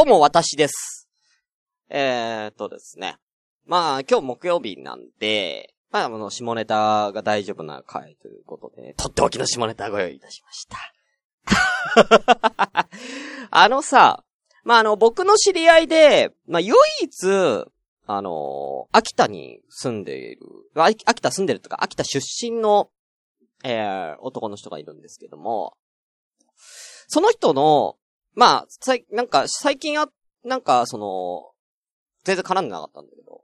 どうも私です。えーっとですね。まあ、今日木曜日なんで、まあ、あの、下ネタが大丈夫な回ということで、とっておきの下ネタご用意いたしました。あのさ、まあ、あの、僕の知り合いで、まあ、唯一、あの、秋田に住んでいる、秋田住んでるとか、秋田出身の、えー、男の人がいるんですけども、その人の、まあ、さい、なんか、最近あ、なんか、その、全然絡んでなかったんだけど、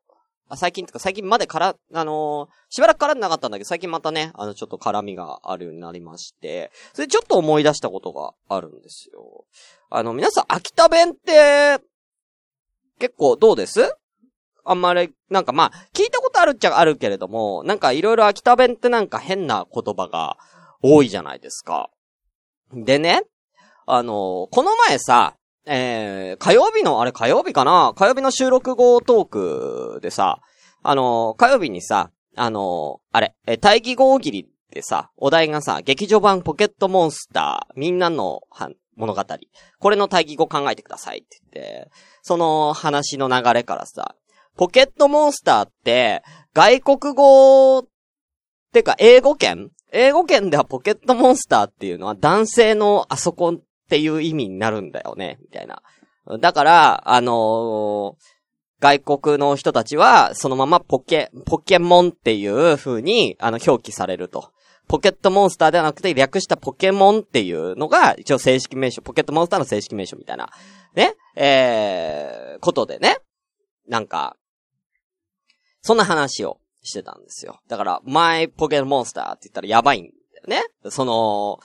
あ最近とか、最近までから、あのーしばらく絡んでなかったんだけど、最近またね、あの、ちょっと絡みがあるようになりまして、それでちょっと思い出したことがあるんですよ。あの、皆さん、秋田弁って、結構どうです？あんまり、なんかまあ、聞いたことあるっちゃあるけれども、なんかいろいろ秋田弁ってなんか変な言葉が多いじゃないですか。でね、あの、この前さ、えー、火曜日の、あれ火曜日かな？火曜日の収録後トークでさ、あの、火曜日にさ、あの、あれ、え、大義語大喜利でさ、お題がさ、劇場版ポケットモンスター、みんなのは物語。これの対義語考えてくださいって言って、その話の流れからさ、ポケットモンスターって、外国語、ってか英語圏？英語圏ではポケットモンスターっていうのは男性のあそこっていう意味になるんだよね、みたいな。だから、あのー外国の人たちは、そのままポケ、ポケモンっていう風に、あの、表記されると。ポケットモンスターではなくて、略したポケモンっていうのが、一応正式名称、ポケットモンスターの正式名称みたいな、ね、えー、ことでね。なんか、そんな話をしてたんですよ。だから、マイポケモンスターって言ったらやばいんだよね。その、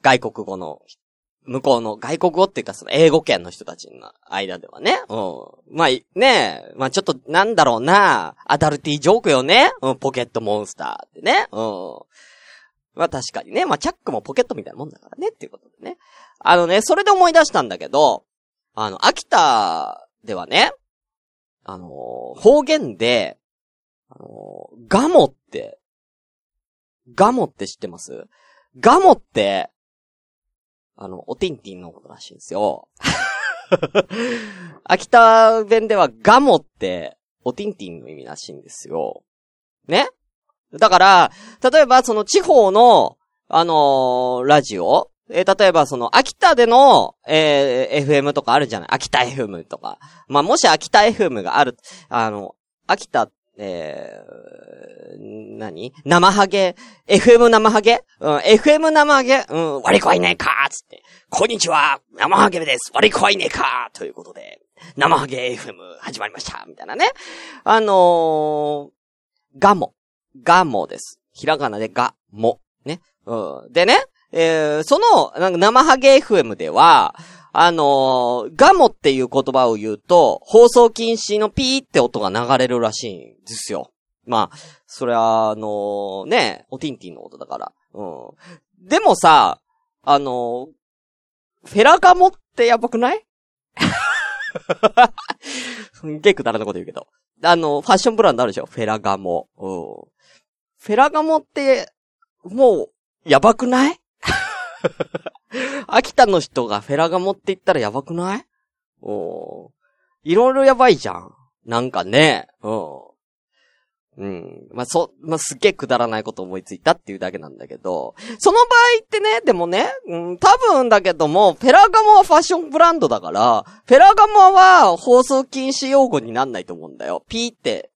外国語の、向こうの外国語っていうかその英語圏の人たちの間ではね。うん。まあ、ねまあちょっとなんだろうな、アダルティージョークよね。うん、ポケットモンスターってね。うん。まあ確かにね。まあチャックもポケットみたいなもんだからねっていうことでね。あのね、それで思い出したんだけど、あの、秋田ではね、あの方言で、あのガモって、ガモって知ってます？ガモって、あの、おティンティンのことらしいんですよ。秋田弁ではガモって、おティンティンの意味らしいんですよ。ね？だから、例えばその地方の、あのーラジオ？えー例えばその、秋田での、えー FM とかあるじゃない？秋田 FM とか。まあ、もし秋田 FM がある、あの、秋田、えー、何？生ハゲ ?FM 生ハゲ？うん、FM 生ハゲ？うん、割り子はいねえか？つって。こんにちは生ハゲです割り子はいねえか？ということで、生ハゲ FM 始まりましたみたいなね。あのー、ガモ。ガモです。ひらがなでガモ。ね。うん。でね、えー、その、なんか生ハゲ FM では、あのーガモっていう言葉を言うと、放送禁止のピーって音が流れるらしいんですよ。まあ、それは、あのね、おティンティンの音だから。うん。でもさ、あのフェラガモってやばくない？すんげえくだらなこと言うけど。あの、ファッションブランドあるでしょ？フェラガモ。うん。フェラガモって、もう、やばくない？秋田の人がフェラガモって言ったらやばくない？おいろいろやばいじゃん。なんかね。うん。うん。まあ、そ、まあ、すっげえくだらないこと思いついたっていうだけなんだけど、その場合ってね、でもね、うん、多分だけども、フェラガモはファッションブランドだから、フェラガモは放送禁止用語になんないと思うんだよ。ピーって。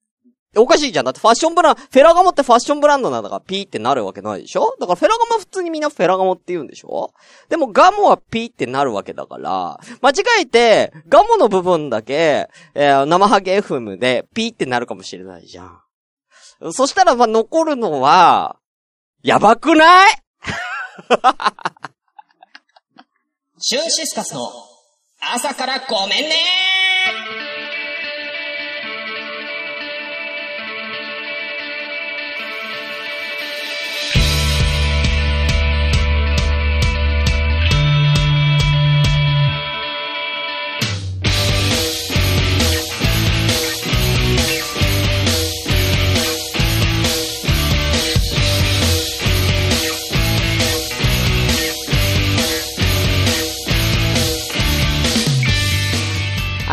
おかしいじゃん。だってファッションブランド、フェラガモってファッションブランドなんだからピーってなるわけないでしょ？だからフェラガモ普通にみんなフェラガモって言うんでしょ？でもガモはピーってなるわけだから、間違えて、ガモの部分だけ、えー生ハゲ FM でピーってなるかもしれないじゃん。そしたら、ま、残るのは、やばくない？シュンシスカスの朝からごめんね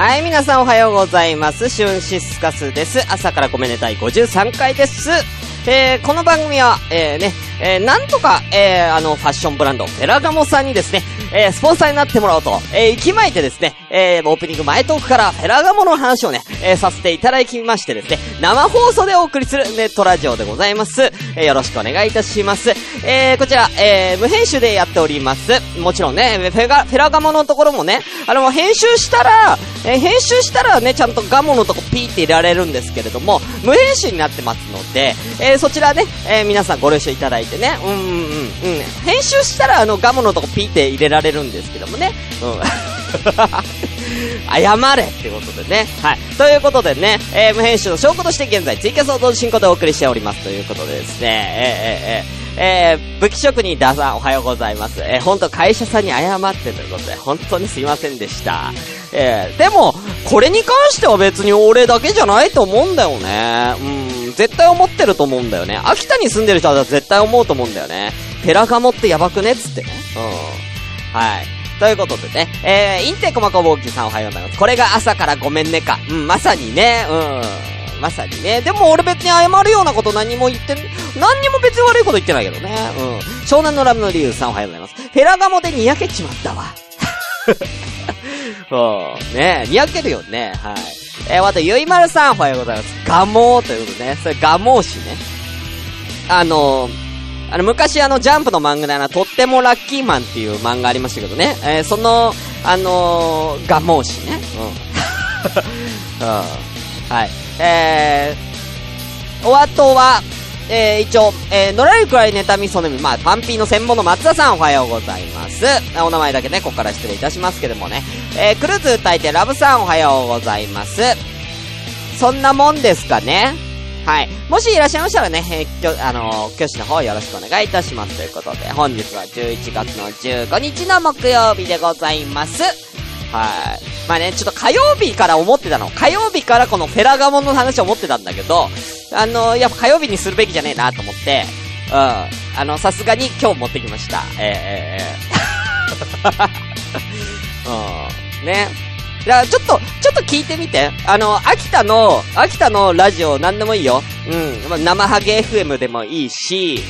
はい皆さんおはようございます。シュンシスカスです。朝からごめんね第53回です。えー、この番組は、えー、ね、えー、なんとか、えー、あの、ファッションブランド、フェラガモさんにですね、えー、スポンサーになってもらおうと、えー、行きまいてですね、えー、オープニング前トークからフェラガモの話をね、えー、させていただきましてですね、生放送でお送りするネットラジオでございます。えー、よろしくお願いいたします。えー、こちら、えー、無編集でやっております。もちろんね、フェガ、フェラガモのところもね、あの、編集したら、えー、編集したらね、ちゃんとガモのとこピーって入れられるんですけれども、無編集になってますので、えー、そちらね、えー、皆さんご了承いただいてね、うんうんうん、編集したらあのガモのとこピーって入れられるんですけどもね、うん。謝れってことでね。はい。ということでね、えー、無編集の証拠として現在ツイキャスを同時進行でお送りしておりますということでですね、えー、えー、えーえ、武器職人ダさんおはようございます。えー、ほんと会社さんに謝ってということで、本当にすいませんでした。えー、でも、これに関しては別に俺だけじゃないと思うんだよね。うん、絶対思ってると思うんだよね。秋田に住んでる人は絶対思うと思うんだよね。ペラガモってやばくねっつってね。うん。はい。ということでね、えー、インテコマコボーキさんおはようございます。これが朝からごめんねか。うん、まさにね、うん。まさにね。でも俺別に謝るようなこと何も言って、何にも別に悪いこと言ってないけどね。うん。湘南のラムの理由さんおはようございます。フェラガモでにやけちまったわ。そう。ねにやけるよね。はい。えー、また、ゆいまるさんおはようございます。ガモーということでね。それガモー氏ね。あのー、あの、昔あの、ジャンプの漫画であの、とってもラッキーマンっていう漫画ありましたけどね。えー、その、あのー、ガモー氏ね。うん。うん。はい。えー、お後は、えー、一応、えー、のらりくらいネタミソのみ、まあ、パンピーの専門の松田さんおはようございます。お名前だけね、ここから失礼いたしますけどもね。えー、クルーズ歌いてラブさんおはようございます。そんなもんですかね。はい。もしいらっしゃいましたらね、えー、きょ、あのー、教師の方よろしくお願いいたします。ということで、本日は11月の15日の木曜日でございます。はい。まあね、ちょっと火曜日から思ってたの。火曜日からこのフェラガモンの話を思ってたんだけど、あの、やっぱ火曜日にするべきじゃねえなと思って、うん。あの、さすがに今日持ってきました。えー、えー、うん。ね。だからちょっと、ちょっと聞いてみて。あの、秋田の、秋田のラジオなんでもいいよ。うん。生ハゲ FM でもいいし、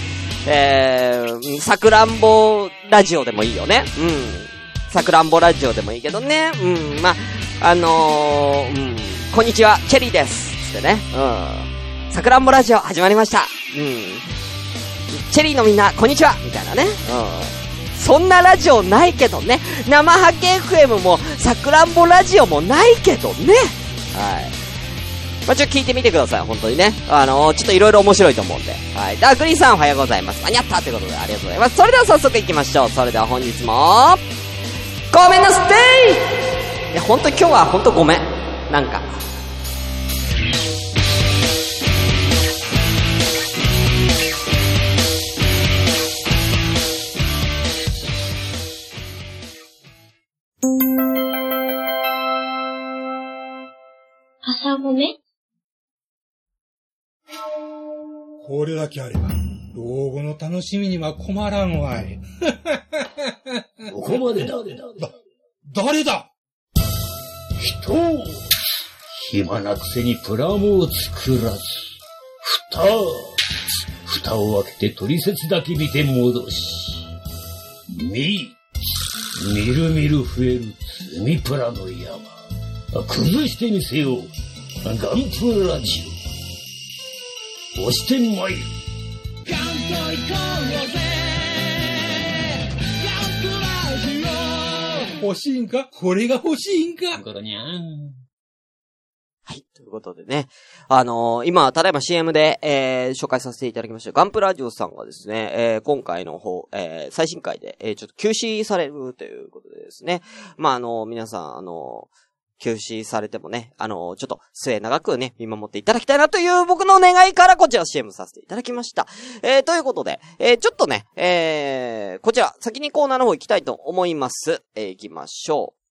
えー、さくらんぼラジオでもいいよね。うん。さくらんぼラジオでもいいけどね。うん、まあ、のー、うん、こんにちは、チェリーです。つってね。うん。さくらんぼラジオ始まりました。うん。チェリーのみんな、こんにちはみたいなね。うん。そんなラジオないけどね。生ハケ FM も、さくらんぼラジオもないけどね。はい。まあ、ちょっと聞いてみてください、本当にね。あのー、ちょっといろいろ面白いと思うんで。はい。ダークリーさんおはようございます。間に合ったということでありがとうございます。それでは早速行きましょう。それでは本日も、ごめんなさいいや、ほんと今日はほんとごめん。なんか。朝ごめこれだけあれば、老後の楽しみには困らんわい。ここまでだ？だ、誰だ？人を、暇なくせにプラモを作らず、蓋、蓋を開けて取説だけ見て戻し、み、みるみる増える積みプラの山。崩してみせよう。ガンプラジオ。押してまいる。ガンと行こうぜ欲しいんか？これが欲しいんか？はい。ということでね。あのー、今、ただいま CM で、えー、紹介させていただきました。ガンプラジオさんがですね、えー、今回の方、えー、最新回で、えー、ちょっと休止されるということでですね。まあ、あのー、皆さん、あのー、休止されてもね、あのー、ちょっと末長くね、見守っていただきたいなという僕の願いからこちら CM させていただきました。えー、ということで、えー、ちょっとね、えー、こちら、先にコーナーの方行きたいと思います。えー、行きましょう。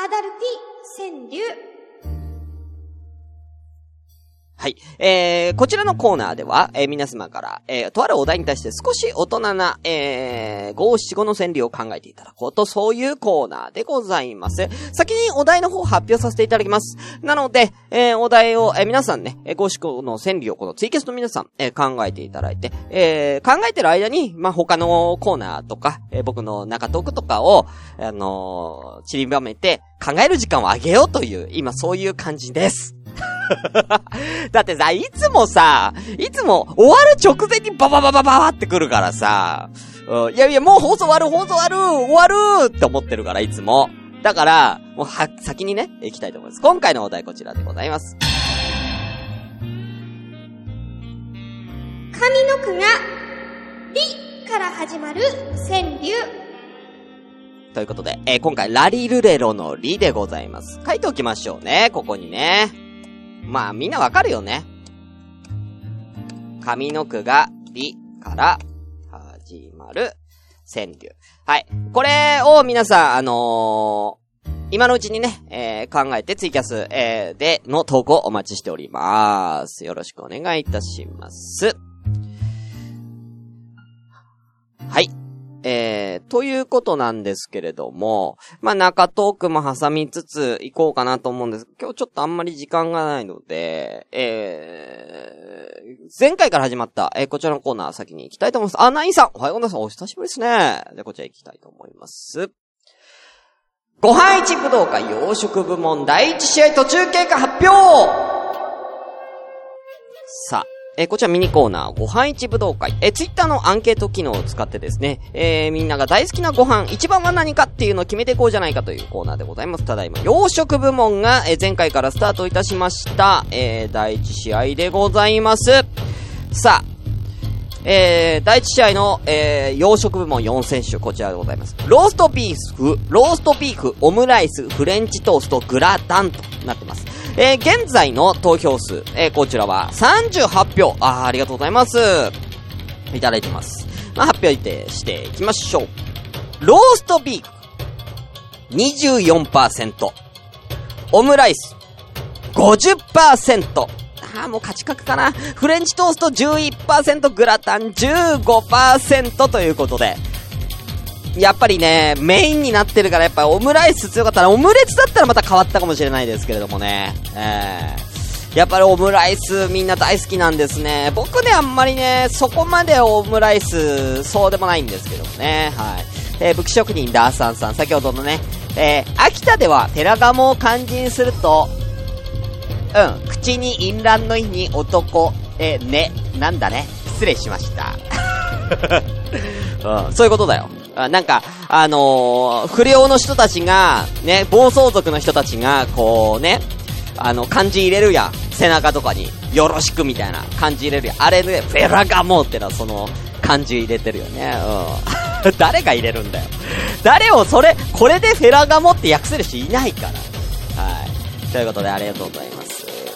アダルティ川柳。はい。えー、こちらのコーナーでは、えー、皆様から、えー、とあるお題に対して少し大人な、えー、五七五の川柳を考えていただこうと、そういうコーナーでございます。先にお題の方を発表させていただきます。なので、えー、お題を、えー、皆さんね、えー、五七五の川柳をこのツイキャスの皆さん、えー、考えていただいて、えー、考えてる間に、まあ、他のコーナーとか、えー、僕の中トークとかを、あのー、散りばめて、考える時間をあげようという、今そういう感じです。だってさ、いつもさ、いつも終わる直前にババババババってくるからさ、いやいや、もう放送終わる、放送終わる、終わるって思ってるから、いつも。だから、もうは、先にね、行きたいと思います。今回のお題こちらでございます。上の句が、りから始まる川柳。ということで、えー今回、ラリルレロのリでございます。書いておきましょうね、ここにね。まあ、みんなわかるよね。上の句が、りから始まる川柳。はい。これを皆さん、あのー今のうちにね、えー考えてツイキャス、えーでの投稿お待ちしております。よろしくお願いいたします。えー、ということなんですけれども、まあ、中トークも挟みつつ行こうかなと思うんです。今日ちょっとあんまり時間がないので、えー、前回から始まった、えーこちらのコーナー先に行きたいと思います。あ、ナインさんおはようございます。お久しぶりですね。で、こちら行きたいと思います。ご飯一武道会養殖部門第一試合途中経過発表さあ、えーこちらミニコーナー、ご飯一武道会。えー、ツイッターのアンケート機能を使ってですね、えーみんなが大好きなご飯、一番は何かっていうのを決めていこうじゃないかというコーナーでございます。ただいま、養殖部門が、えー前回からスタートいたしました。えー第一試合でございます。さあ、えー、第一試合の、えー、洋食部門4選手、こちらでございます。ローストビーフ、ローストビーフ、オムライス、フレンチトースト、グラタンとなってます。えー、現在の投票数、えー、こちらは38票。あ、ありがとうございます。いただいてます。まあ、発表していきましょう。ローストビーフ、24%。オムライス、50%。ああ、もう勝ち確かな。フレンチトースト11%、グラタン15%ということで。やっぱりね、メインになってるから、やっぱオムライス強かったら、オムレツだったらまた変わったかもしれないですけれどもね。えー、やっぱりオムライスみんな大好きなんですね。僕ね、あんまりね、そこまでオムライス、そうでもないんですけどもね。はい。えー武器職人ダーサンさん、先ほどのね、えー秋田ではテラガモを漢字にすると、うん。口に淫乱の意に男、えーね。なんだね。失礼しました。うん。そういうことだよ。あなんか、あのー不良の人たちが、ね、暴走族の人たちが、こうね、あの、漢字入れるやん。背中とかに。よろしくみたいな漢字入れるやん。あれね、フェラガモってのはその、漢字入れてるよね。うん。誰が入れるんだよ。誰をそれ、これでフェラガモって訳せる人いないから。はい。ということでありがとうございます。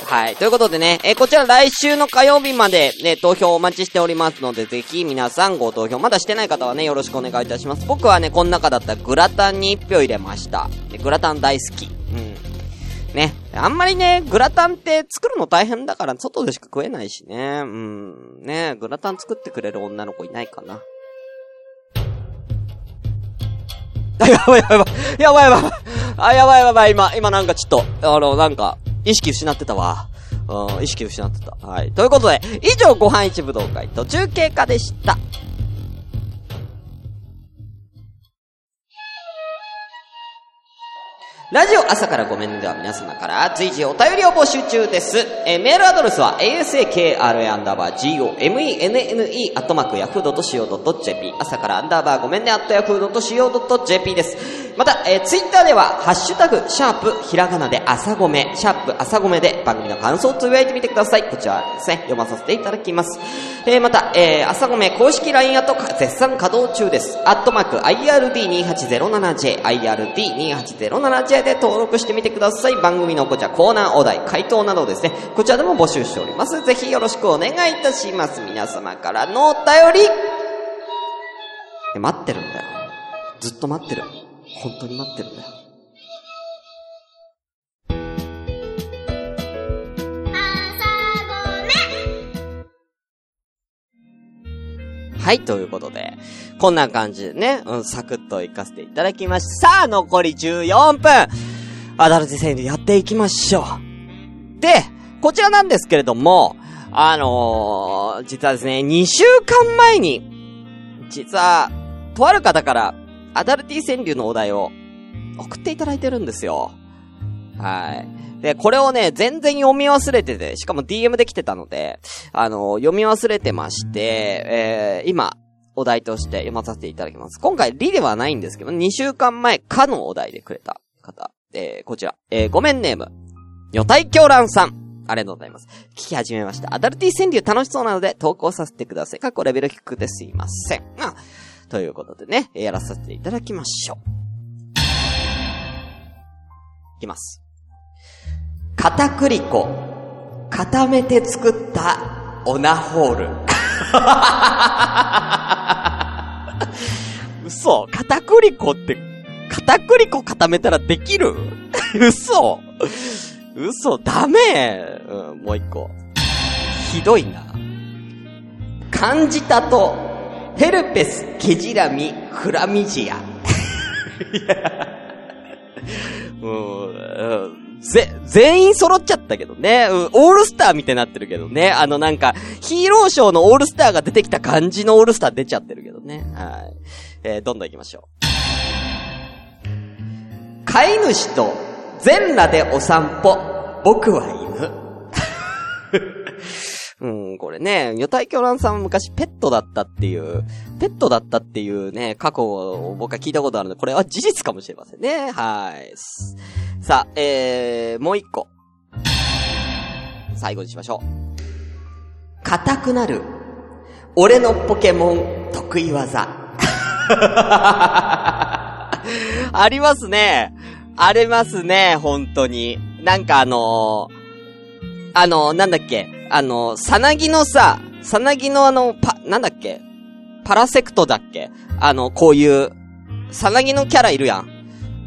はい。ということでね、えーこちら来週の火曜日までね、投票お待ちしておりますので、ぜひ皆さんご投票、まだしてない方はね、よろしくお願いいたします。僕はね、この中だったらグラタンに1票入れました。でグラタン大好き。うん。ね。あんまりね、グラタンって作るの大変だから、外でしか食えないしね。うん。ね、グラタン作ってくれる女の子いないかな。あ、やばいやばい。やばいやばい。あ、やばいやばい。今、今なんかちょっと、あの、なんか、意識失ってたわ。うん、意識失ってた。はい。ということで、以上、ご飯一武道会途中経過でした。ラジオ朝からごめんねでは皆様から随時お便りを募集中です。えーメールアドレスは asakra-gomenne アットマークヤフー .co.jp 朝からアンダーバーごめんねアットヤフー .co.jp です。また、えー、ツイッターではハッシュタグシャープひらがなで朝ごめシャープ朝ごめで番組の感想をつぶやいてみてください。こちらですね、読まさせていただきます。えーまた、えー朝ごめ公式 LINE アット絶賛稼働中です。アットマーク IRD2807J IRD2807J で登録してみてください。番組のこちらコーナーお題、回答などですね、こちらでも募集しております。ぜひよろしくお願いいたします。皆様からのお便りえ待ってるんだよ。ずっと待ってる。本当に待ってるんだよ。はい、ということで、こんな感じでね、うん、サクッと行かせていただきました。さあ、残り14分アダルティ戦でやっていきましょうで、こちらなんですけれども、あのー、実はですね、2週間前に、実は、とある方からアダルティ川柳のお題を送っていただいてるんですよ。はい。で、これをね、全然読み忘れてて、しかも DM で来てたので、あの、読み忘れてまして、えー、今、お題として読まさせていただきます。今回、リではないんですけど、2週間前、かのお題でくれた方。えー、こちら。えー、ごめんネーム。女体狂乱さん。ありがとうございます。聞き始めました。アダルティ川柳楽しそうなので投稿させてください。過去レベル低くてすいません。あ、ということでね、やらさせていただきましょう。いきます。片栗粉、固めて作ったオナホール。嘘片栗粉って、片栗粉固めたらできる？嘘嘘、ダメうん、もう一個。ひどいな。感じたと、ヘルペス、ケジラミ、フラミジア。いや、う、ぜ、全員揃っちゃったけどね。オールスターみたいになってるけどね。あのなんか、ヒーローショーのオールスターが出てきた感じのオールスター出ちゃってるけどね。はい。えー、どんどん行きましょう。飼い主と全裸でお散歩、僕は犬。うん、これね、女体狂乱さんは昔ペットだったっていう、ペットだったっていうね、過去を僕は聞いたことあるので、これは事実かもしれませんね。はい。さあ、えー、もう一個。最後にしましょう。硬くなる。俺のポケモン得意技。ありますね。ありますね、本当に。なんかあのー、あのー、なんだっけ、あの、さなぎのさ、さなぎのあの、パ、なんだっけ？パラセクトだっけ？あの、こういう、さなぎのキャラいるやん。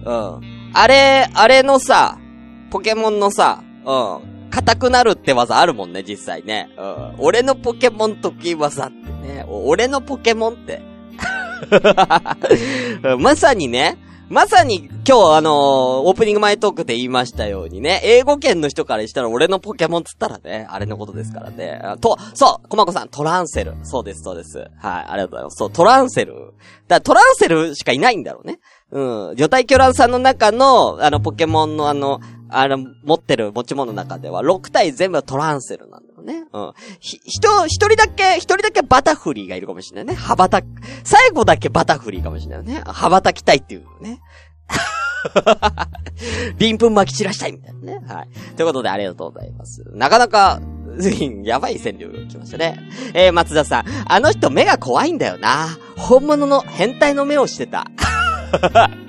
うん。あれ、あれのさ、ポケモンのさ、うん。硬くなるって技あるもんね、実際ね。うん。俺のポケモン得意技ってね。俺のポケモンって。まさにね、まさに今日あのー、オープニング前トークで言いましたようにね、英語圏の人からしたら俺のポケモンつったらね、あれのことですからね。と、そう、コマコさん、トランセル。そうです、そうです。はい、ありがとうございます。そう、トランセル。だトランセルしかいないんだろうね。うん。魚体巨乱さんの中の、あの、ポケモンのあの、あの、持ってる持ち物の中では、6体全部トランセルなんね。うん。人、一人だけ、一人だけバタフリーがいるかもしれないね。羽ばた、最後だけバタフリーかもしれないよね。羽ばたきたいっていうね。リンプン巻き散らしたいみたいなね。はい。ということでありがとうございます。なかなか、やばい川柳が来ましたね。えー、松田さん。あの人目が怖いんだよな。本物の変態の目をしてた。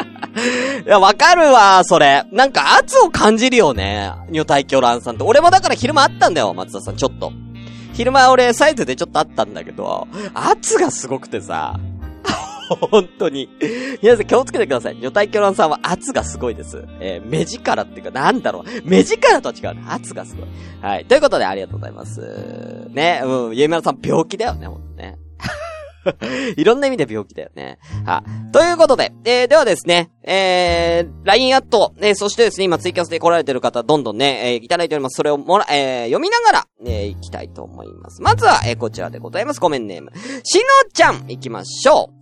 いや、わかるわ、それ。なんか圧を感じるよね。女体狂乱さんと。俺もだから昼間あったんだよ、松田さん、ちょっと。昼間俺サイズでちょっとあったんだけど、圧がすごくてさ。本当に。皆さん気をつけてください。女体狂乱さんは圧がすごいです。えー、目力っていうか、なんだろう。目力とは違うね。圧がすごい。はい。ということでありがとうございます。ね、うん、ゆいまるさん病気だよね、ほんとね。いろんな意味で病気だよね。はということで、えー、ではですね、えー、LINE アット、えー、そしてですね、今ツイキャスで来られてる方、どんどんね、えー、いただいております。それをもら、えー、読みながら、えー、いきたいと思います。まずは、えー、こちらでございます。ごめんネーム。しのちゃん、行きましょう。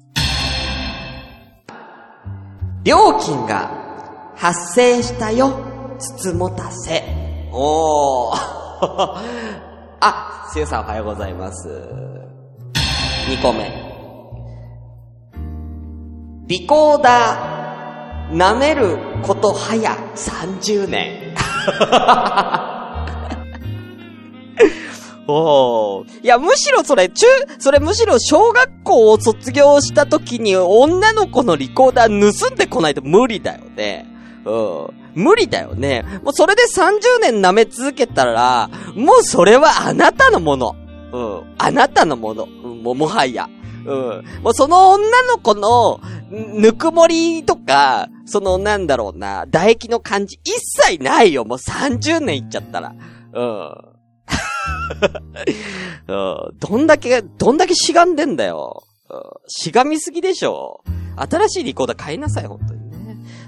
料金が発生したよ、つつもたせ。おー。あ、せいさんおはようございます。2個目。リコーダー、舐めること早30年。おいや、むしろそれ、中、それむしろ小学校を卒業した時に女の子のリコーダー盗んでこないと無理だよね。うん。無理だよね。もうそれで30年舐め続けたら、もうそれはあなたのもの。うん。あなたのもの。ももはや。うん。もうその女の子の、ぬくもりとか、そのなんだろうな、唾液の感じ一切ないよ。もう30年いっちゃったら。うん。うんどんだけ、どんだけしがんでんだよ。うんしがみすぎでしょ。新しいリコーダー買いなさい、本当に。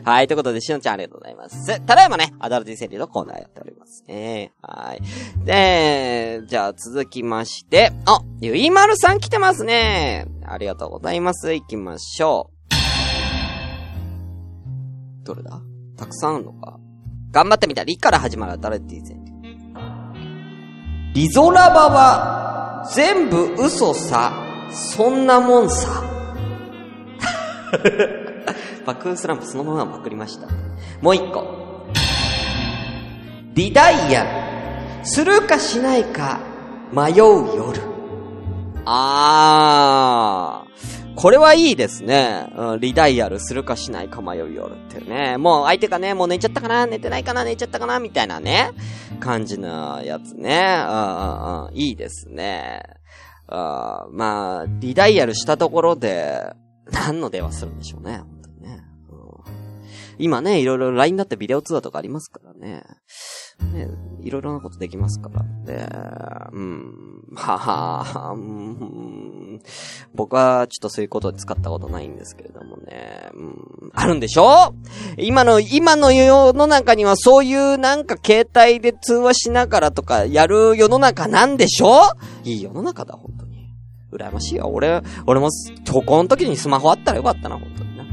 はい、ということで、しのちゃんありがとうございます。ただいまね、アダルティセリのコーナーやっておりますね。はい。で、じゃあ続きまして、あ、ゆいまるさん来てますね。ありがとうございます。行きましょう。どれだ？たくさんあるのか？頑張ってみた。リから始まるアダルティセリ。リゾラバは全部嘘さ。そんなもんさ。バックスランプそのままパクりました。もう一個。リダイヤル。するかしないか迷う夜。あー。これはいいですね。うん、リダイヤルするかしないか迷う夜ってね。もう相手がね、もう寝ちゃったかな？寝てないかな？寝ちゃったかな？みたいなね。感じのやつね。うんうんうん。いいですね。あまあ、リダイヤルしたところで、何の電話するんでしょうね。今ね、いろいろ LINE だってビデオ通話とかありますからね。ね、いろいろなことできますからね。うん。ははうん僕はちょっとそういうことで使ったことないんですけれどもね。うん。あるんでしょ？今の、今の世の中にはそういうなんか携帯で通話しながらとかやる世の中なんでしょ？いい世の中だ、本当に。羨ましいよ。俺、俺も、高校の時にスマホあったらよかったな、本当にな。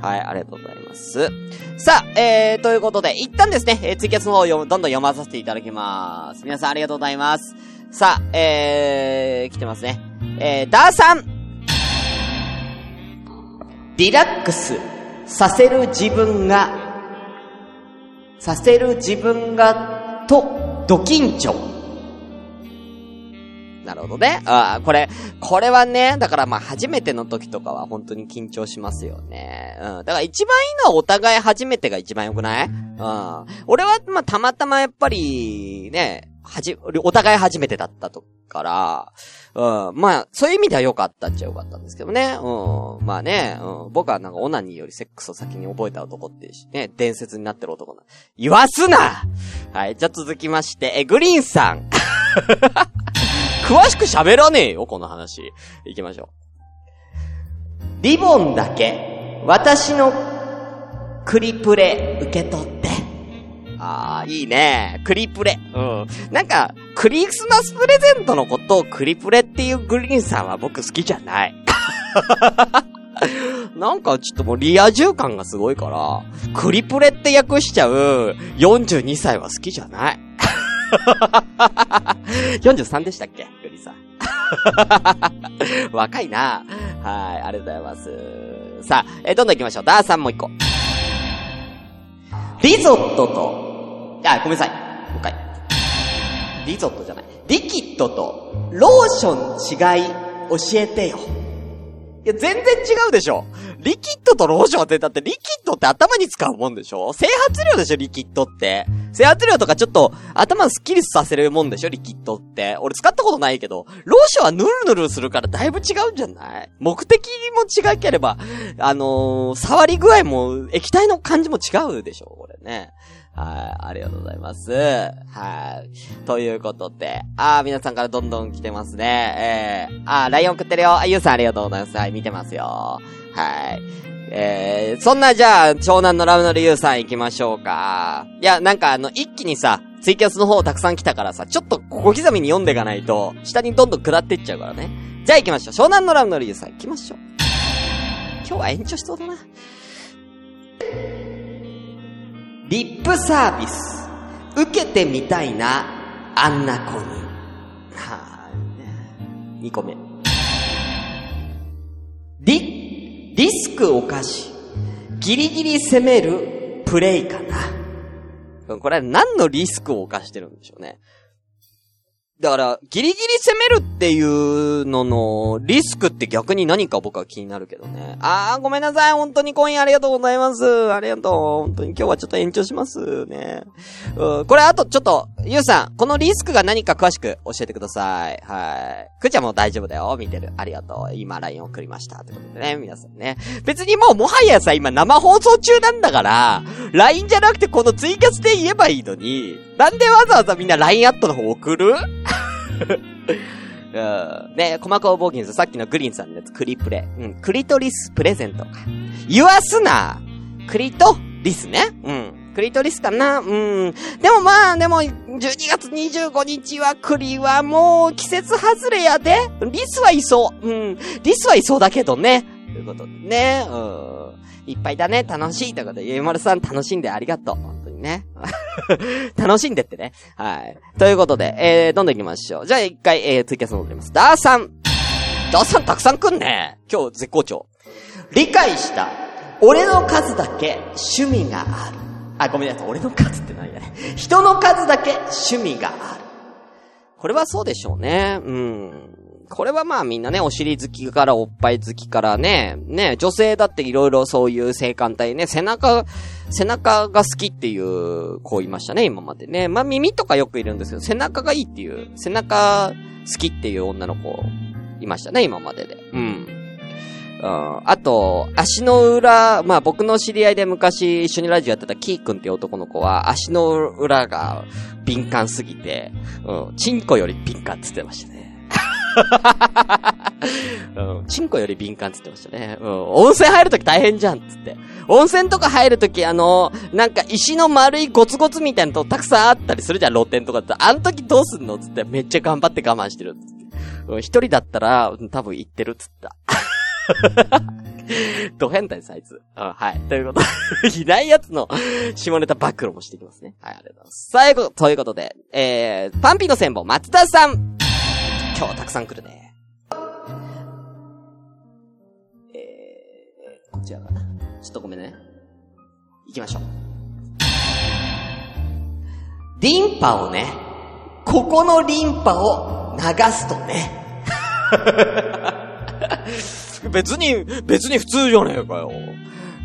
はい、ありがとうございます。すさあ、えー、ということで、一旦ですね、えー、ツイキャスの方を読む、どんどん読まさせていただきます。皆さんありがとうございます。さあ、えー、来てますね。えー、ダーさんリラックスさせる自分が、させる自分が、と、ド緊張。なるほどね。ああ、これ、これはね、だからまあ初めての時とかは本当に緊張しますよね。うん。だから一番いいのはお互い初めてが一番良くない？うん。俺はまあたまたまやっぱり、ね、はじ、お互い初めてだったとから、うん。まあ、そういう意味では良かったっちゃ良かったんですけどね。うん。まあね、うん。僕はなんかオナニーよりセックスを先に覚えた男っていうし、ね、伝説になってる男な。言わすなはい。じゃあ続きまして、え、グリーンさん。詳しく喋らねえよ、この話。行きましょう。リボンだけ、私のクリプレ受け取って。ああ、いいね。クリプレ。うん。なんか、クリスマスプレゼントのことをクリプレっていうグリーンさんは僕好きじゃない。なんかちょっともうリア充感がすごいから、クリプレって訳しちゃう42歳は好きじゃない。43でしたっけ？グリさん。若いな。はい、ありがとうございます。さあ、えーどんどん行きましょう。ダーさんもう一個。リゾットと、あ、ごめんなさい。もう一回。リゾットじゃない。リキッドと、ローション違い、教えてよ。いや、全然違うでしょ。リキッドとローションって、だってリキッドって頭に使うもんでしょ整髪量でしょ、リキッドって。整髪量とかちょっと頭スッキリさせるもんでしょ、リキッドって。俺使ったことないけど、ローションはヌルヌルするからだいぶ違うんじゃない？目的も違ければ、あのー、触り具合も、液体の感じも違うでしょ、これね。はい、ありがとうございます。はい。ということで、あー、皆さんからどんどん来てますね。えー、あー、ライオン食ってるよ。あ、ゆうさんありがとうございます。はい、見てますよ。はい。えー、そんなじゃあ、湘南のラムのリユウさん行きましょうか。いや、なんかあの、一気にさ、ツイキャスの方たくさん来たからさ、ちょっと小刻みに読んでいかないと、下にどんどん下っていっちゃうからね。じゃあ行きましょう。湘南のラムのリユウさん行きましょう。今日は延長しそうだな。リップサービス。受けてみたいな、あんな子に。はぁ、2個目。リ、リスクおかし。ギリギリ攻めるプレイかな。これは何のリスクを犯してるんでしょうね。だから、ギリギリ攻めるっていうのの、リスクって逆に何か僕は気になるけどね。あー、ごめんなさい。本当にコインありがとうございます。ありがとう。本当に今日はちょっと延長しますね。うん、これあとちょっと、ゆうさん、このリスクが何か詳しく教えてください。はい。くーちゃんも大丈夫だよ。見てる。ありがとう。今 LINE 送りました。ってことでね、皆さんね。別にもうもはやさ、今生放送中なんだから、LINE じゃなくてこのツイキャスで言えばいいのに、なんでわざわざみんな LINE アットの方送る？うん。ね、細かボーギンズ、さっきのグリーンさんのやつ、クリプレ。うん。クリトリスプレゼントか。言わすなクリトリスね。うん。クリトリスかなうん。でもまあ、でも、12月25日は栗はもう季節外れやで。リスはいそう。うん。リスはいそうだけどね。ということでね。うん。いっぱいだね。楽しい。ということで、ゆうまるさん楽しんでありがとう。ね。楽しんでってね。はい。ということで、えー、どんどん行きましょう。じゃあ一回、えー、ツイキャス戻ります。ダーさん。ダーさんたくさん来んね。今日絶好調。理解した。俺の数だけ趣味がある。あ、ごめんなさい。俺の数って何やね。人の数だけ趣味がある。これはそうでしょうね。うん。これはまあみんなね、お尻好きからおっぱい好きからね、ね、女性だっていろいろそういう性感帯ね、背中、背中が好きっていう子いましたね、今までね。まあ耳とかよくいるんですけど、背中がいいっていう、背中好きっていう女の子いましたね、今までで。うん。あと、足の裏、まあ僕の知り合いで昔一緒にラジオやってたキー君っていう男の子は、足の裏が敏感すぎて、うん、チンコより敏感って言ってましたね。うん。チンコより敏感って言ってましたね。うん。温泉入るとき大変じゃんっ、つって。温泉とか入るとき、あのなんか石の丸いゴツゴツみたいなとたくさんあったりするじゃん、露天とかって。あの時どうすんのつって。めっちゃ頑張って我慢してる、つって。うん、一人だったら、多分行ってるっ、つった。ド変態です、あいつ。うん、はい。ということで、いないやつの下ネタ暴露もしていきますね。はい、ありがとうございます。最後、ということで、えー、パンピーの戦法、松田さん。今日たくさん来るね。えー、こちらかな。ちょっとごめんね。行きましょう。リンパをね、ここのリンパを流すとね。別に、別に普通じゃねえかよ。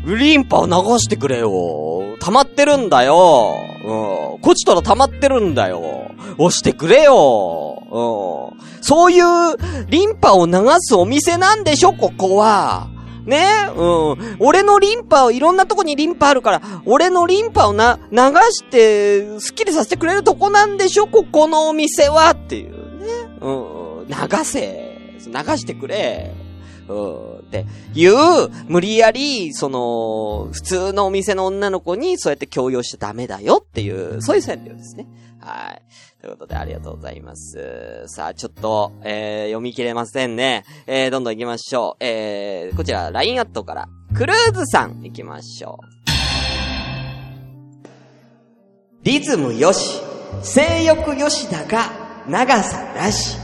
リンパを流してくれよ。溜まってるんだよ。うん。こちとら溜まってるんだよ。押してくれよ。うん。そういうリンパを流すお店なんでしょ、ここは。ね？うん。俺のリンパを、いろんなとこにリンパあるから、俺のリンパをな、流して、スッキリさせてくれるとこなんでしょ、ここのお店はっていうね？うん。流せ。流してくれ。うん。っていう、無理やり、その、普通のお店の女の子にそうやって強要しちゃダメだよっていう、そういう川柳ですね。はい。ということで、ありがとうございます。さあ、ちょっと、えー、読み切れませんね。えー、どんどん行きましょう。えー、こちら、LINE アットから、クルーズさん行きましょう。リズムよし、性欲よしだが、長さなし。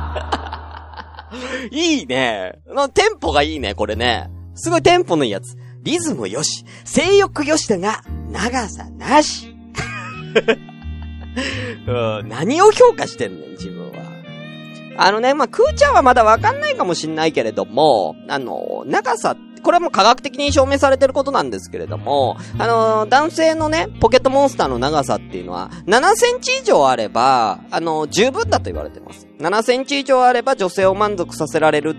いいね。テンポがいいね、これね。すごいテンポのいいやつ。リズムよし、性欲よしだが、長さなし。うん、何を評価してんねん、自分は。あのね、まあ、クーちゃんはまだわかんないかもしんないけれども、あの、長さ、これはもう科学的に証明されてることなんですけれども、あの、男性のね、ポケットモンスターの長さっていうのは、7センチ以上あれば、あの、十分だと言われてます。7センチ以上あれば女性を満足させられる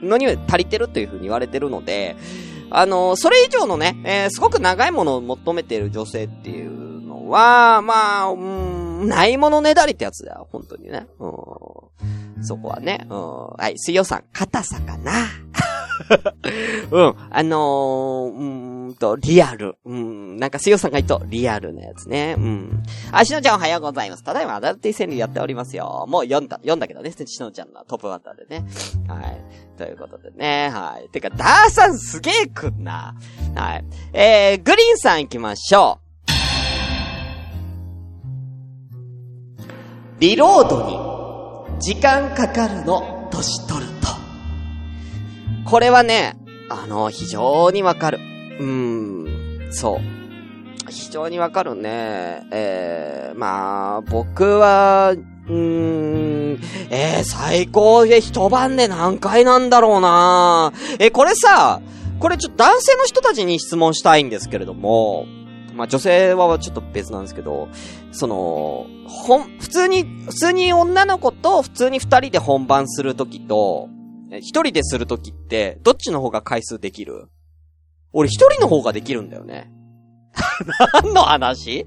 のに足りてるというふうに言われてるので、あの、それ以上のね、え、すごく長いものを求めている女性っていうのは、まあ、うん、ないものねだりってやつだよ、本当にね。うん。そこはね。うん。はい、水曜さん、硬さかな。うん。あのー、うんと、リアル。うん。なんか、水曜さんが言うと、リアルなやつね。うん。あ、しのちゃんおはようございます。ただいまアダルティ戦略やっておりますよ。もう読んだ、読んだけどね、しのちゃんのトップバッターでね。はい。ということでね、はい。てか、ダーさんすげえくんな。はい。えー、グリーンさん行きましょう。リロードに時間かかるの、年取ると。これはね、あの、非常にわかる。うーん、そう。非常にわかるね。えー、まあ、僕は、うーん、えー、最高で一晩で何回なんだろうなえこれさ、これちょっと男性の人たちに質問したいんですけれども、まあ女性はちょっと別なんですけど、その、ほん、普通に、普通に女の子と普通に二人で本番するときと、一人でするときって、どっちの方が回数できる？俺一人の方ができるんだよね。何の話？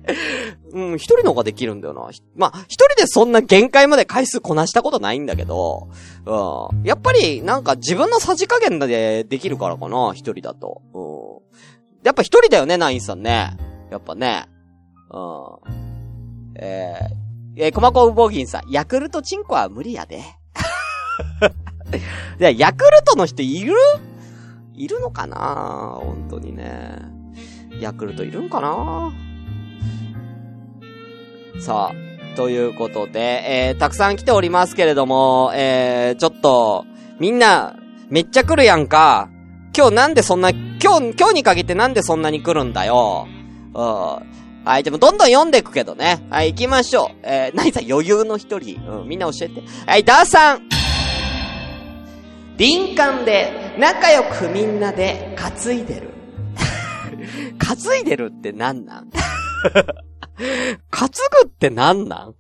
うん、一人の方ができるんだよな。まあ、一人でそんな限界まで回数こなしたことないんだけど、うん。やっぱり、なんか自分のさじ加減でできるからかな、一人だと。うん。やっぱ一人だよね、ナインさんね。やっぱね。うん。えー、えー、コマコウボギンさん、ヤクルトチンコは無理やで。いや、ヤクルトの人いる？いるのかな？本当にね。ヤクルトいるんかな？さあ、ということで、えー、たくさん来ておりますけれども、えー、ちょっと、みんな、めっちゃ来るやんか。今日なんでそんな、今日、今日に限ってなんでそんなに来るんだよ。うん。はい、でもどんどん読んでいくけどね。はい、行きましょう。えー、何さ余裕の一人。うん、みんな教えて。はい、ダーさん。林間で仲良くみんなで担いでる。担いでるってなんなん？担ぐってなん？なん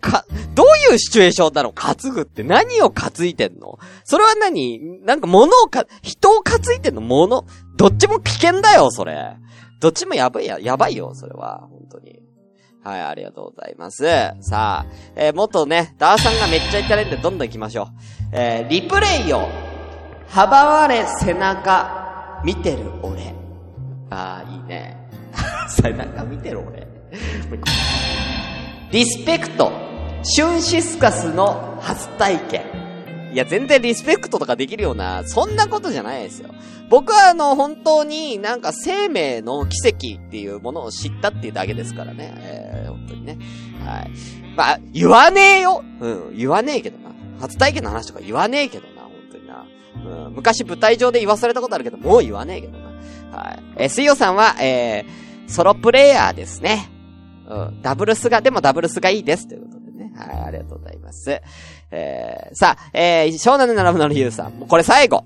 か、どういうシチュエーションなの？担ぐって何を担いでんの？それは何？なんか物をか、人を担いでんの？物？どっちも危険だよ、それ。どっちもやばいや、やばいよ、それは。本当に。はい、ありがとうございます。さあ、えー、もっとね、ダーさんがめっちゃ言ってるんで、どんどん行きましょう。えー、リプレイよ。阻まれ背中、見てる俺。ああ、いいね。背中見てる俺。リスペクト。シュンシスカスの初体験。いや、全然リスペクトとかできるような、そんなことじゃないですよ。僕はあの、本当になんか生命の奇跡っていうものを知ったっていうだけですからね。えー、本当にね。はい。まあ、言わねえようん、言わねえけどな。初体験の話とか言わねえけどな、本当にな。うん、昔舞台上で言わされたことあるけど、もう言わねえけどな。はい。えー、水曜さんは、えー、ソロプレイヤーですね。うん、ダブルスが、でもダブルスがいいです。ということ。はい、ありがとうございます。えー、さあ、えー、湘南の並ぶの理由さん。もうこれ最後。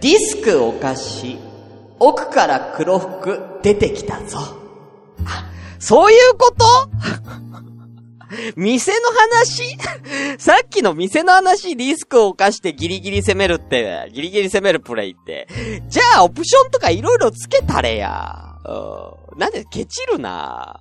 ディスクお菓子、奥から黒服出てきたぞ。あ、そういうこと？店の話？さっきの店の話、リスクを犯してギリギリ攻めるって、ギリギリ攻めるプレイって。じゃあ、オプションとかいろいろつけたれや。うん。なんで、ケチるな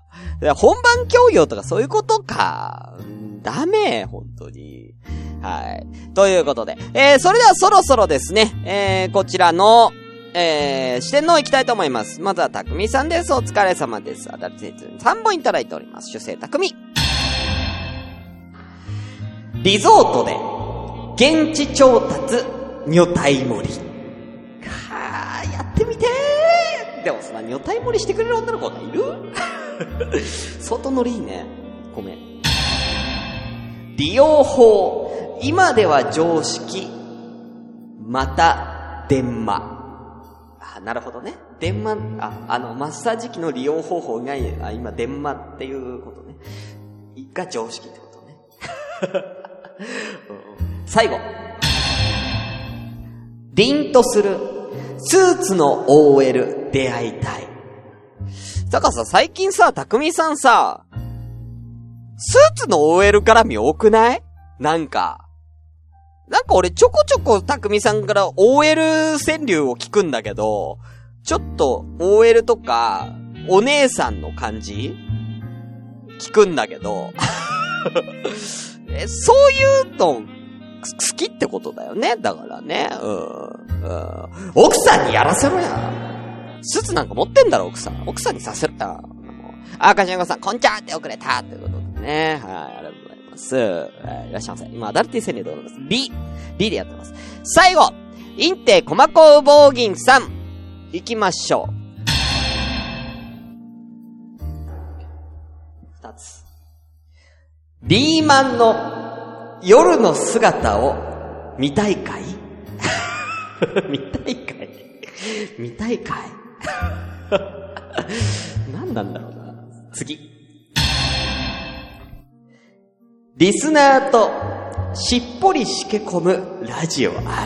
本番教養とかそういうことか。ダメ、本当に。はい。ということで、えー、それではそろそろですね、えー、こちらの、えー、四天王行きたいと思います。まずは、たくみさんです。お疲れ様です。あだりせつ3本いただいております。主生たくみ。リゾートで、現地調達、女体盛り。でもそんな女体盛りしてくれる女の子がいる？相当ノリいいね。ごめん。利用法。今では常識。また、電話。あ、なるほどね。電話、あ、あの、マッサージ機の利用方法が、あ、今、電話っていうことね。が常識ってことね。最後。凛とする、スーツの OL 出会いたい。だからさ、最近さ、たくみさんさ、スーツの OL 絡み多くない？なんか。なんか俺ちょこちょこたくみさんから OL 川柳を聞くんだけど、ちょっと OL とか、お姉さんの感じ？聞くんだけど、え、そういうの、好きってことだよね？だからね。うん。うん。奥さんにやらせろや。スーツなんか持ってんだろ、奥さん。奥さんにさせろや。あ、かしゃんこさん、こんちゃーって遅れたということでね。はい、ありがとうございます。はい、いらっしゃいませ。今、アダルティ戦略でございます。B、B でやってます。最後、インテコマコウボウギンさん、行きましょう。二つ。リーマンの夜の姿を見たいかい？見たいかい？見たいかい？何なんだろうな。次。リスナーとしっぽりしけ込むラジオあ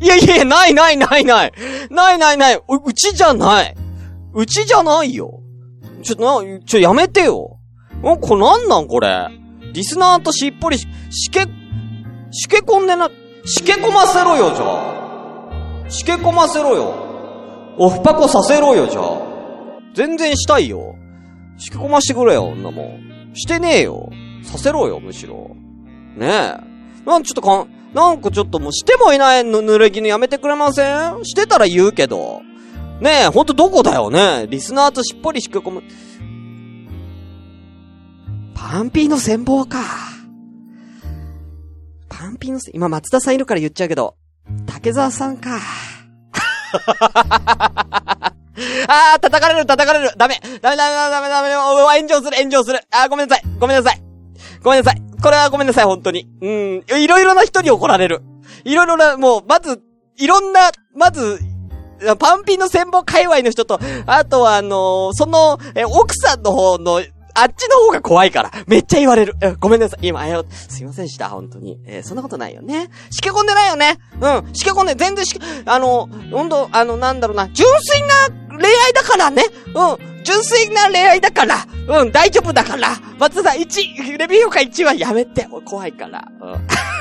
り。いやいや、ないないないないないないないう、ちじゃないうちじゃないよちょ、な、ちょ、やめてよお、これなんなんこれリスナーとしっぽりし、しけ、しけ込んでな、しけ込ませろよ、じゃあ。しけ込ませろよ。オフパコさせろよ、じゃあ。全然したいよ。しけ込ましてくれよ、女も。してねえよ。させろよ、むしろ。ねえ。なんちょっとかん、なんかちょっともうしてもいないの濡れ衣やめてくれません？してたら言うけど。ねえ、ほんとどこだよね？リスナーとしっぽりしけ込む。パンピーの戦法か。パンピーのせ、今松田さんいるから言っちゃうけど、竹沢さんか。あー、叩かれる、叩かれる。ダメ。ダメダメダメダメダメ。炎上する、炎上する。あー、ごめんなさい。ごめんなさい。ごめんなさい。これはごめんなさい、本当に。うん。いろいろな人に怒られる。いろいろな、もう、まず、いろんな、まず、パンピンの戦法界隈の人と、あとはあのー、その、え、奥さんの方のあっちの方が怖いから。めっちゃ言われる。ごめんなさい。今、あよ、すいませんでした。本当に。えー、そんなことないよね。しけ込んでないよね。うん。しけ込んで、全然しけ、あの、ほんと、あの、なんだろうな。純粋な恋愛だからね。うん。純粋な恋愛だから。うん、大丈夫だから。松田さん、1、レビュー評価1はやめて。怖いから。うん。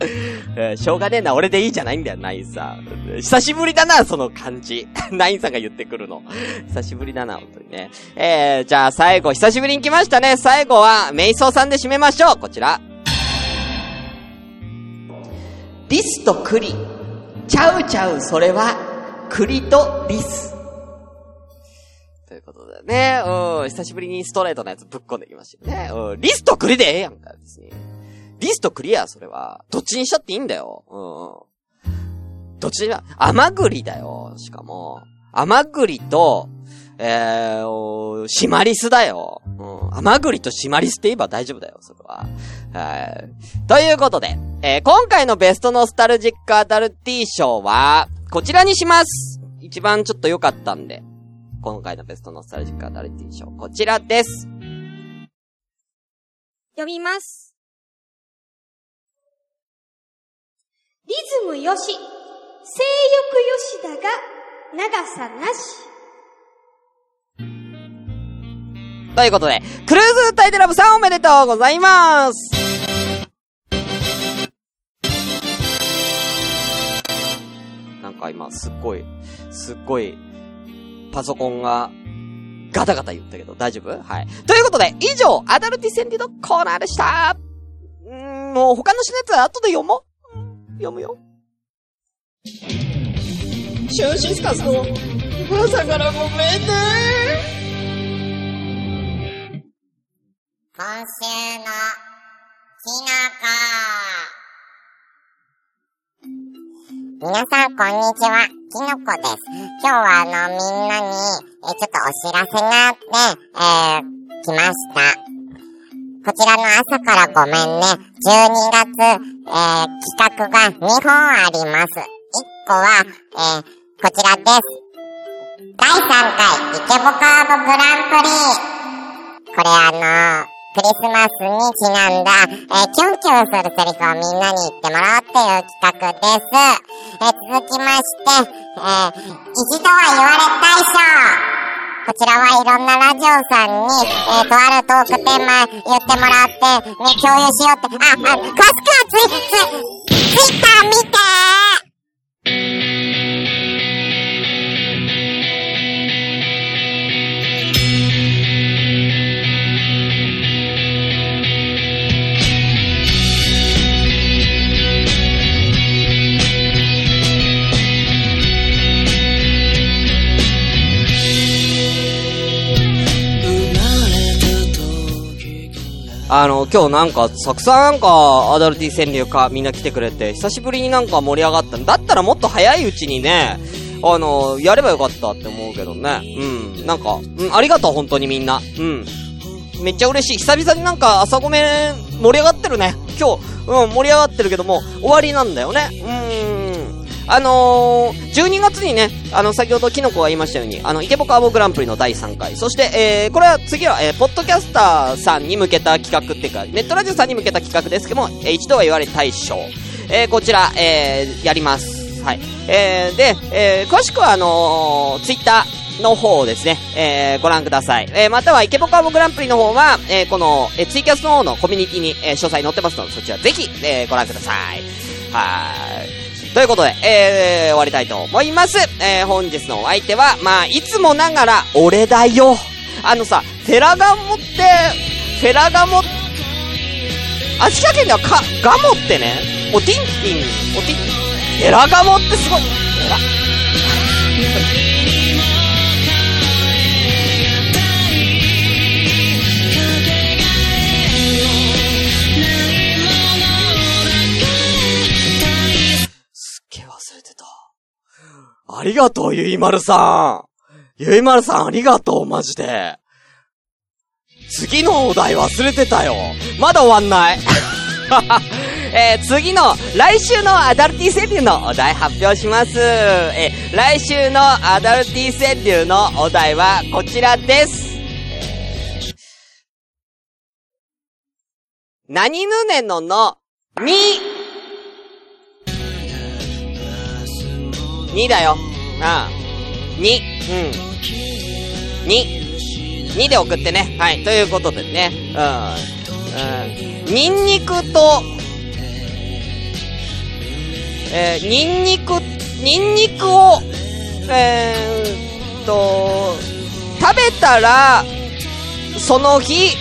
えー、しょうがねえな、俺でいいじゃないんだよ、ナインさん。久しぶりだな、その感じ。ナインさんが言ってくるの。久しぶりだな、本当にね。えー、じゃあ最後、久しぶりに来ましたね。最後は、メイソーさんで締めましょう。こちら。リスとクリ。ちゃうちゃう、それは、栗とリス。ということでね、うん、久しぶりにストレートなやつぶっ込んできましたね。うん、リスと栗でええやんか、ですね。リストクリア、それは。どっちにしたっていいんだよ。うん。どっちに甘栗だよ。しかも。甘栗と、えー、シマリスだよ。うん。甘栗とシマリスって言えば大丈夫だよ、それは。はい。ということで、えー、今回のベストノスタルジックアダルティー賞は、こちらにします。一番ちょっと良かったんで。今回のベストノスタルジックアダルティー賞、こちらです。読みます。リズムよし、性欲よしだが、長さなし。ということで、クルーズタイテラブさんおめでとうございますなんか今、すっごい、すっごい、パソコンが、ガタガタ言ったけど、大丈夫？はい。ということで、以上、アダルティセンディのコーナーでしたんー、もう他の詩のやつは後で読もう。読むよ。シュンシスカスの朝からごめんね。今週のきなこ。皆さん、こんにちは。きのこです。今日は、あの、みんなに、えちょっとお知らせがあって、えー、来ました。こちらの朝からごめんね。12月、えー、企画が2本あります。1個は、えー、こちらです。第3回イケボカードグランプリ。これあのー、クリスマスにちなんだ、えー、キュンキュンするセリフをみんなに言ってもらうっていう企画です。えー、続きまして、えー、一度は言われたい賞。こちらはいろんなラジオさんに、えー、とあるトークテーマ言ってもらって、ね、共有しようって、あ、あ、詳しくはツイ、ツイ、ツイッター見てあの、今日なんか、たくさんなんか、アダルティ川柳か、みんな来てくれて、久しぶりになんか盛り上がったんだったらもっと早いうちにね、あの、やればよかったって思うけどね。うん。なんか、うん、ありがとう、本当にみんな。うん。めっちゃ嬉しい。久々になんか朝ごめん盛り上がってるね。今日、うん、盛り上がってるけども、終わりなんだよね。うーん。あのー、12月にね、あの、先ほどキノコが言いましたように、あの、イケボカーボグランプリの第3回、そして、えー、これは次は、えー、ポッドキャスターさんに向けた企画っていうか、ネットラジオさんに向けた企画ですけども、えー、一度は言われ大賞、えー、こちら、えー、やります。はい。えー、で、えー、詳しくは、あのー、ツイッター、の方をですね、えー、ご覧ください。えー、または、イケボカーボグランプリの方は、えー、この、えー、ツイキャスの方のコミュニティに、えー、詳細載ってますので、そちらぜひ、えー、ご覧ください。はい。ということで、えー、終わりたいと思います。えー、本日のお相手は、まあ、いつもながら、俺だよ。あのさ、フェラガモって、フェラガモ、秋田県ではか、ガモってね、おティンティン、おティン、フェラガモってすごい、フェラ、ありがとう、ゆいまるさん。ゆいまるさん、ありがとう、マジで。次のお題忘れてたよ。まだ終わんない。えー、次の、来週のアダルティ川柳のお題発表します。えー、来週のアダルティ川柳のお題はこちらです。何ぬねのの、み、2だよ。ああ。2。うん。2。2で送ってね。はい。ということでね。うん。うん。ニンニクと、えー、ニンニク、ニンニクを、えー、と、食べたら、その日、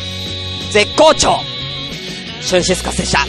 絶好調。春シスカスでした。